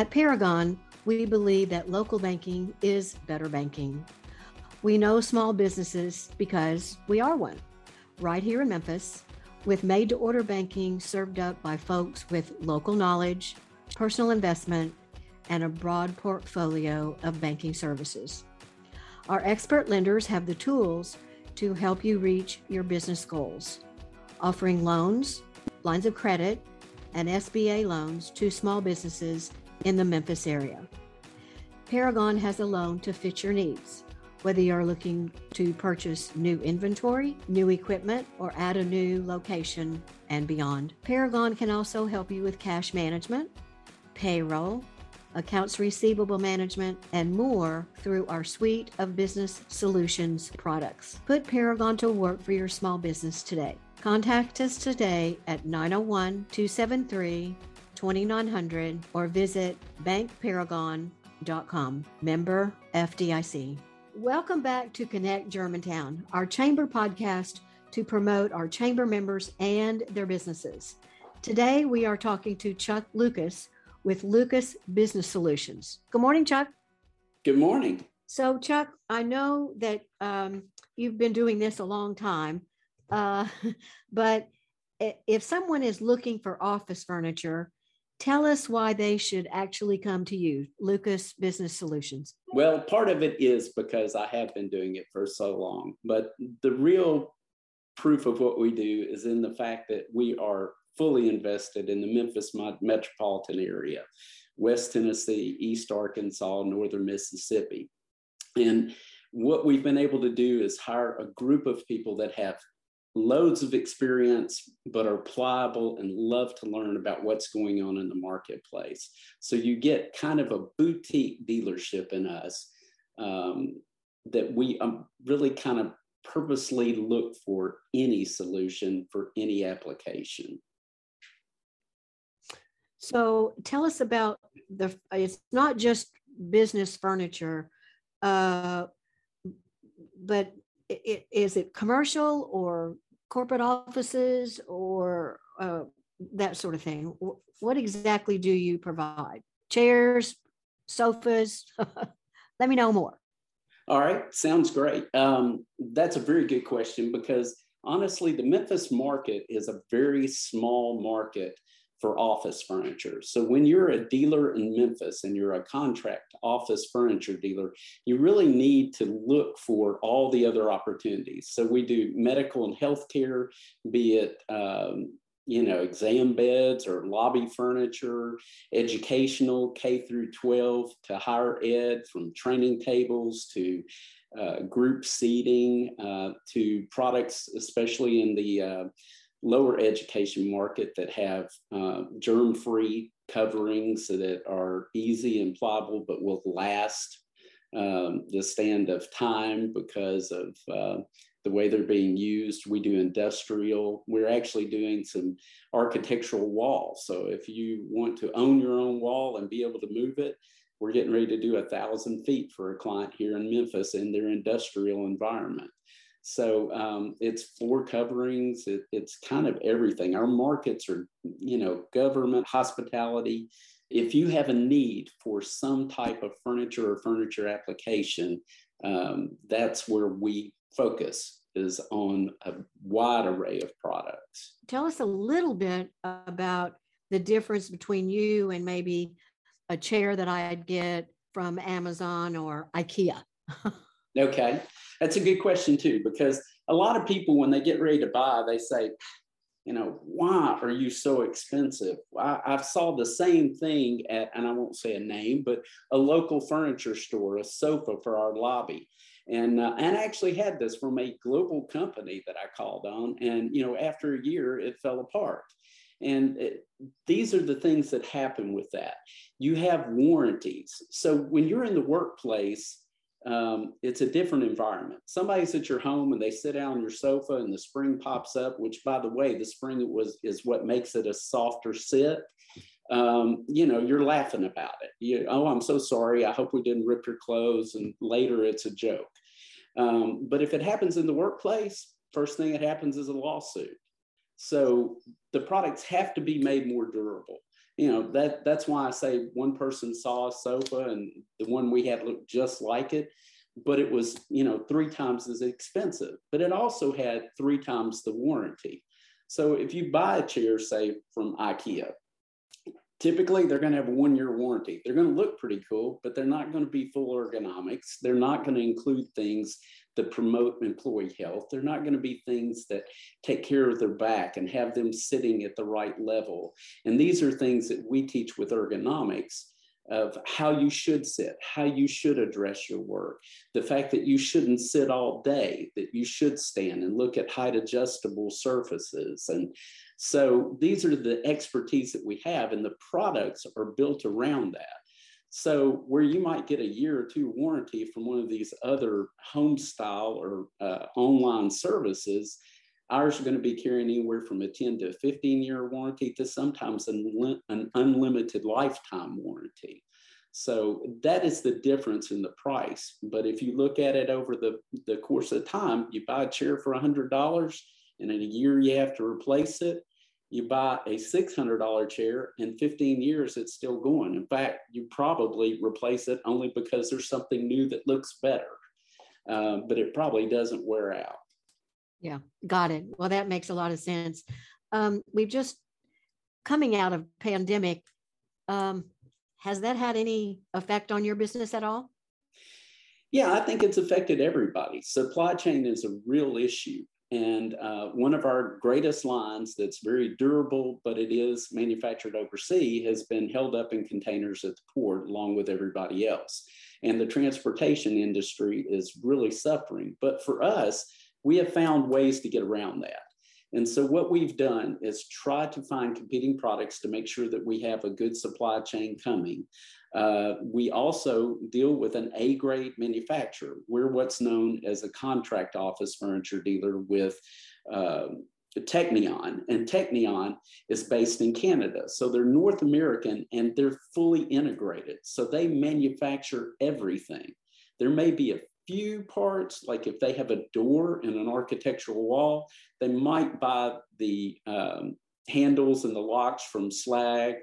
At Paragon, we believe that local banking is better banking. We know small businesses because we are one, right here in Memphis, with made to order banking served up by folks with local knowledge, personal investment, and a broad portfolio of banking services. Our expert lenders have the tools to help you reach your business goals, offering loans, lines of credit, and SBA loans to small businesses in the Memphis area. Paragon has a loan to fit your needs, whether you're looking to purchase new inventory, new equipment, or add a new location and beyond. Paragon can also help you with cash management, payroll, accounts receivable management, and more through our suite of business solutions products. Put Paragon to work for your small business today. Contact us today at 901 273 2900 or visit bankparagon.com. Member FDIC. Welcome back to Connect Germantown, our chamber podcast to promote our chamber members and their businesses. Today we are talking to Chuck Lucas with Lucas Business Solutions. Good morning, Chuck. Good morning. So, Chuck, I know that um, you've been doing this a long time, uh, but if someone is looking for office furniture, tell us why they should actually come to you, Lucas Business Solutions. Well, part of it is because I have been doing it for so long, but the real proof of what we do is in the fact that we are fully invested in the Memphis metropolitan area, West Tennessee, East Arkansas, Northern Mississippi. And what we've been able to do is hire a group of people that have loads of experience, but are pliable and love to learn about what's going on in the marketplace. So you get kind of a boutique dealership in us um, that we um, really kind of purposely look for any solution for any application. So tell us about the, it's not just business furniture, uh, but it, is it commercial or corporate offices or uh, that sort of thing? What exactly do you provide? Chairs, sofas? Let me know more. All right, sounds great. Um, that's a very good question because honestly, the Memphis market is a very small market for office furniture. So when you're a dealer in Memphis and you're a contract office furniture dealer, you really need to look for all the other opportunities. So we do medical and healthcare, be it um, you know exam beds or lobby furniture, educational K through 12 to higher ed, from training tables to uh, group seating uh, to products, especially in the uh, lower education market that have uh, germ-free coverings that are easy and pliable but will last um, the stand of time because of uh, the way they're being used. We do industrial. We're actually doing some architectural walls. So if you want to own your own wall and be able to move it, we're getting ready to do a thousand feet for a client here in Memphis in their industrial environment. So um, it's floor coverings, it, it's kind of everything. Our markets are, you know, government, hospitality. If you have a need for some type of furniture or furniture application, um, that's where we focus is on a wide array of products. Tell us a little bit about the difference between you and maybe a chair that I'd get from Amazon or IKEA. okay. That's a good question too, because a lot of people, when they get ready to buy, they say, you know, why are you so expensive? I, I saw the same thing at, and I won't say a name, but a local furniture store, a sofa for our lobby. And, uh, and I actually had this from a global company that I called on. And, you know, after a year, it fell apart. And it, these are the things that happen with that. You have warranties. So when you're in the workplace, um, it's a different environment. Somebody's at your home and they sit down on your sofa and the spring pops up, which by the way, the spring was is what makes it a softer sit. Um, you know, you're laughing about it. You, oh, I'm so sorry. I hope we didn't rip your clothes. And later it's a joke. Um, but if it happens in the workplace, first thing that happens is a lawsuit. So the products have to be made more durable. You know that that's why I say one person saw a sofa and the one we had looked just like it, but it was you know three times as expensive. But it also had three times the warranty. So if you buy a chair, say from IKEA, typically they're going to have a one year warranty. They're going to look pretty cool, but they're not going to be full ergonomics. They're not going to include things that promote employee health. They're not going to be things that take care of their back and have them sitting at the right level. And these are things that we teach with ergonomics of how you should sit, how you should address your work, the fact that you shouldn't sit all day, that you should stand and look at height adjustable surfaces. And so these are the expertise that we have, and the products are built around that. So where you might get a year or two warranty from one of these other home style or uh, online services, ours are going to be carrying anywhere from a 10 to 15 year warranty to sometimes an, an unlimited lifetime warranty. So that is the difference in the price. But if you look at it over the, the course of time, you buy a chair for $100 and in a year you have to replace it you buy a $600 chair in 15 years it's still going in fact you probably replace it only because there's something new that looks better um, but it probably doesn't wear out yeah got it. Well that makes a lot of sense. Um, we've just coming out of pandemic um, has that had any effect on your business at all? Yeah i think it's affected everybody. Supply chain is a real issue. And uh, one of our greatest lines that's very durable, but it is manufactured overseas, has been held up in containers at the port along with everybody else. And the transportation industry is really suffering. But for us, we have found ways to get around that. And so what we've done is try to find competing products to make sure that we have a good supply chain coming. Uh, we also deal with an A grade manufacturer. We're what's known as a contract office furniture dealer with uh, Teknion, and Teknion is based in Canada. So they're North American and they're fully integrated. So they manufacture everything. There may be a few parts, like if they have a door in an architectural wall, they might buy the um, handles and the locks from Schlage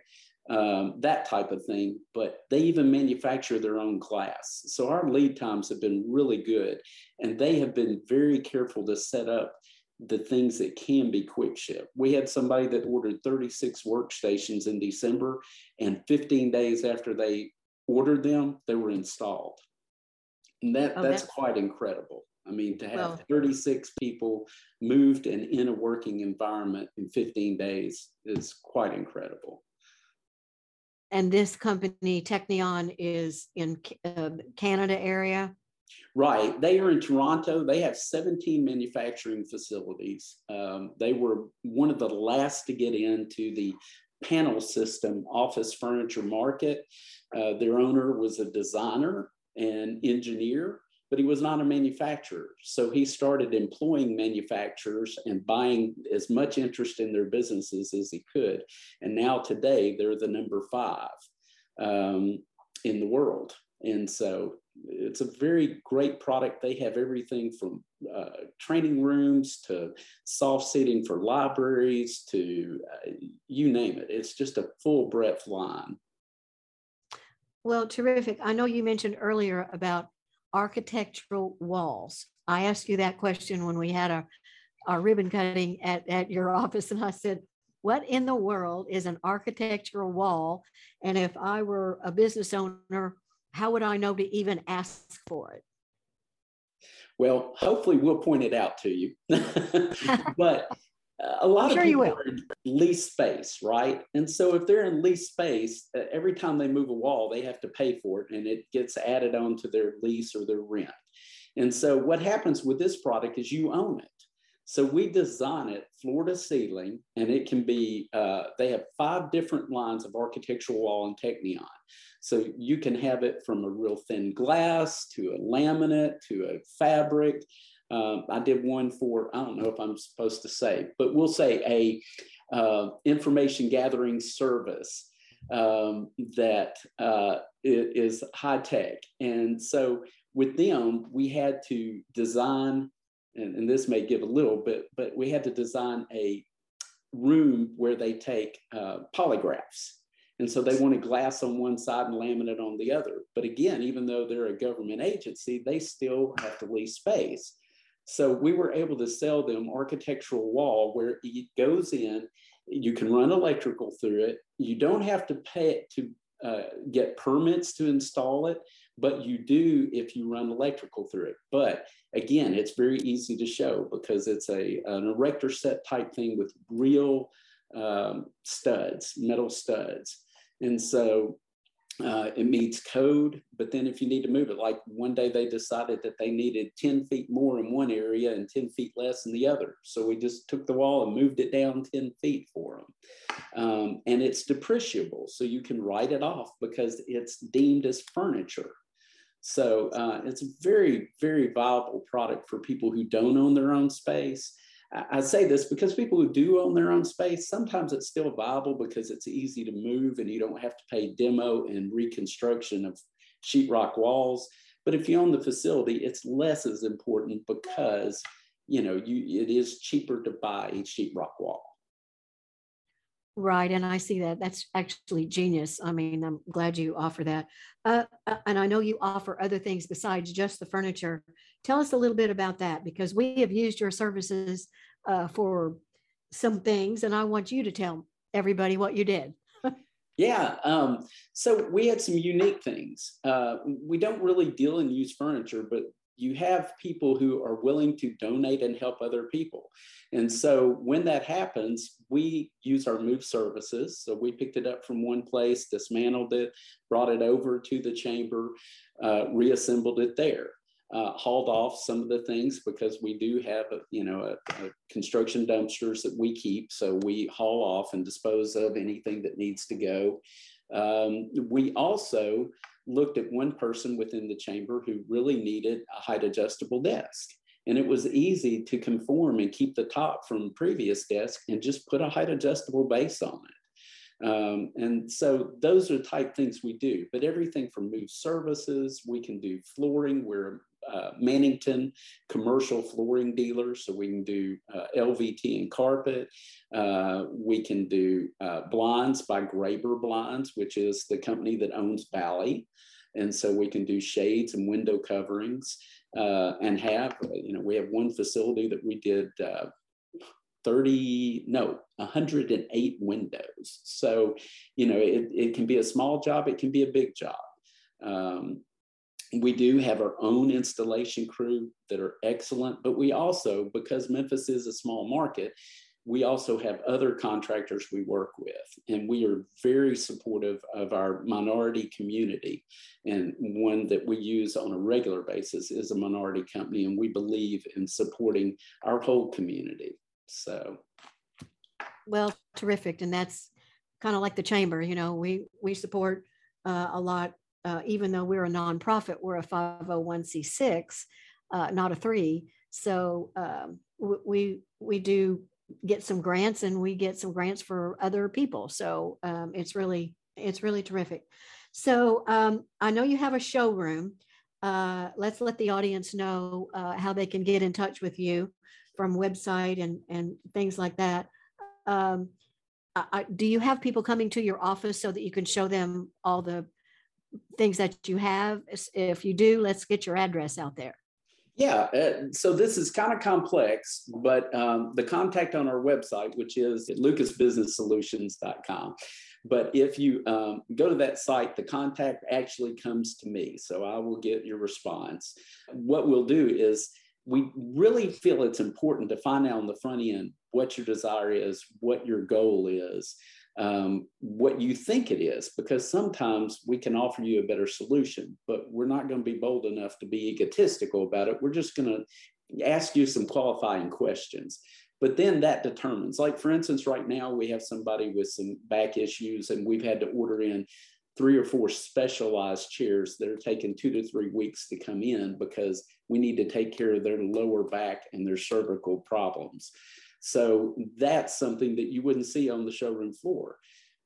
um, that type of thing. But they even manufacture their own glass. So our lead times have been really good. And they have been very careful to set up the things that can be quick ship. We had somebody that ordered 36 workstations in December, and 15 days after they ordered them, they were installed. And that, oh, that's, that's quite incredible. I mean, to have well, 36 people moved and in a working environment in 15 days is quite incredible. And this company teknion is in uh, canada area? Right. They are in toronto. They have 17 manufacturing facilities. Um, they were one of the last to get into the panel system office furniture market. Uh, their owner was a designer and engineer but he was not a manufacturer. So he started employing manufacturers and buying as much interest in their businesses as he could. And now today they're the number five um, in the world. And so it's a very great product. They have everything from uh, training rooms to soft seating for libraries to uh, you name it. It's just a full breadth line. Well, terrific. I know you mentioned earlier about architectural walls? I asked you that question when we had our, our ribbon cutting at, at your office, and I said, What in the world is an architectural wall? And if I were a business owner, how would I know to even ask for it? Well, hopefully, we'll point it out to you. but a lot sure of people are in lease space, right? And so if they're in lease space, uh, every time they move a wall, they have to pay for it and it gets added on to their lease or their rent. And so what happens with this product is you own it. So we design it floor to ceiling, and it can be, uh, they have five different lines of architectural wall and Teknion. So you can have it from a real thin glass to a laminate to a fabric. Um, I did one for, I don't know if I'm supposed to say, but we'll say a uh, information gathering service um, that uh, is high tech. And so with them, we had to design, and, and this may give a little bit, but we had to design a room where they take uh, polygraphs. And so they wanted glass on one side and laminate on the other. But again, even though they're a government agency, they still have to lease space. So we were able to sell them architectural wall where it goes in, you can run electrical through it. You don't have to pay it to uh, get permits to install it, but you do if you run electrical through it. But again, it's very easy to show because it's a an erector set type thing with real um, studs, metal studs. And so uh, it meets code, but then if you need to move it, like one day they decided that they needed 10 feet more in one area and 10 feet less in the other. So we just took the wall and moved it down 10 feet for them. Um, and it's depreciable, so you can write it off because it's deemed as furniture. So uh, it's a very, very viable product for people who don't own their own space I say this because people who do own their own space, sometimes it's still viable because it's easy to move and you don't have to pay demo and reconstruction of sheetrock walls. But if you own the facility, it's less as important because you know you it is cheaper to buy a sheetrock wall. Right, and I see that. That's actually genius. I mean, I'm glad you offer that. Uh, uh and I know you offer other things besides just the furniture. Tell us a little bit about that because we have used your services uh, for some things, and I want you to tell everybody what you did. yeah, um, so we had some unique things. Uh, we don't really deal in used furniture, but you have people who are willing to donate and help other people. And so when that happens, we use our move services. So we picked it up from one place, dismantled it, brought it over to the chamber, uh, reassembled it there uh, hauled off some of the things because we do have, a, you know, a, a construction dumpsters that we keep. So we haul off and dispose of anything that needs to go. Um, we also looked at one person within the chamber who really needed a height adjustable desk. And it was easy to conform and keep the top from previous desk and just put a height adjustable base on it. Um, and so those are the type things we do, but everything from move services, we can do flooring where uh, Mannington commercial flooring dealers. So we can do uh, LVT and carpet. Uh, we can do uh, blinds by Graber Blinds, which is the company that owns Bali. And so we can do shades and window coverings uh, and have, you know, we have one facility that we did 30, no, 108 windows. So, you know, it, it can be a small job, it can be a big job. Um, we do have our own installation crew that are excellent, but we also, because Memphis is a small market, we also have other contractors we work with, and we are very supportive of our minority community. And one that we use on a regular basis is a minority company, and we believe in supporting our whole community. So, well, terrific, and that's kind of like the chamber. You know, we we support uh, a lot uh, even though we're a nonprofit, we're a 501c6, uh, not a three. So um, we we do get some grants, and we get some grants for other people. So um, it's really it's really terrific. So um, I know you have a showroom. Uh, let's let the audience know uh, how they can get in touch with you from website and and things like that. Um, I, do you have people coming to your office so that you can show them all the things that you have? If you do, let's get your address out there. Yeah, uh, so this is kind of complex, but um, the contact on our website, which is lucasbusinesssolutions.com. But if you um, go to that site, the contact actually comes to me. So I will get your response. What we'll do is we really feel it's important to find out on the front end what your desire is, what your goal is, um, what you think it is, because sometimes we can offer you a better solution, but we're not going to be bold enough to be egotistical about it. We're just going to ask you some qualifying questions. But then that determines, like for instance, right now we have somebody with some back issues, and we've had to order in three or four specialized chairs that are taking two to three weeks to come in because we need to take care of their lower back and their cervical problems. So that's something that you wouldn't see on the showroom floor.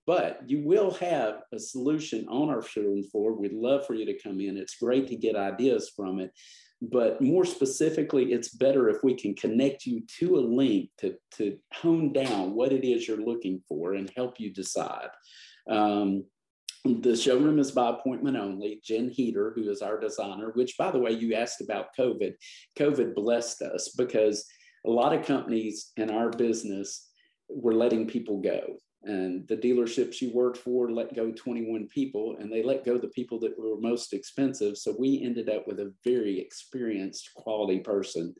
But you will have a solution on our showroom floor. We'd love for you to come in. It's great to get ideas from it. But more specifically, it's better if we can connect you to a link to, to hone down what it is you're looking for and help you decide. Um, the showroom is by appointment only. Jen Heater, who is our designer, which by the way, you asked about COVID. COVID blessed us because a lot of companies in our business were letting people go. And the dealership she worked for let go 21 people, and they let go the people that were most expensive. So we ended up with a very experienced, quality person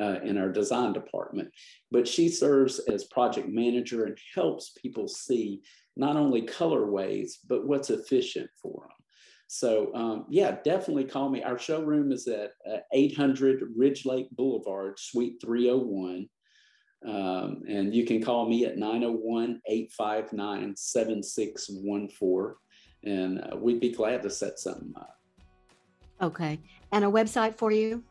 uh, in our design department. But she serves as project manager and helps people see not only colorways, but what's efficient for them. So um, yeah, definitely call me. Our showroom is at uh, 800 Ridge Lake Boulevard, Suite 301. Um, and you can call me at 901 859 7614. And uh, we'd be glad to set something up. Okay. And a website for you?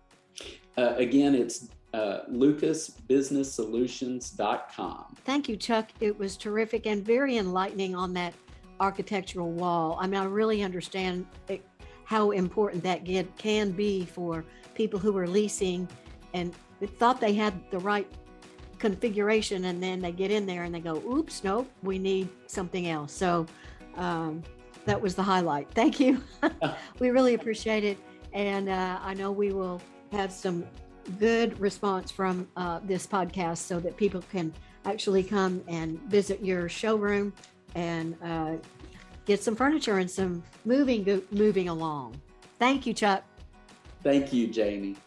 Uh, again, it's uh, lucasbusinesssolutions.com. Thank you, Chuck. It was terrific and very enlightening on that architectural wall. I mean, I really understand it, how important that get, can be for people who are leasing and thought they had the right configuration and then they get in there and they go, oops, nope, we need something else. So um, that was the highlight. Thank you. we really appreciate it. And uh, I know we will have some good response from uh, this podcast so that people can actually come and visit your showroom and uh, get some furniture and some moving moving along. Thank you, Chuck. Thank you, Jamie.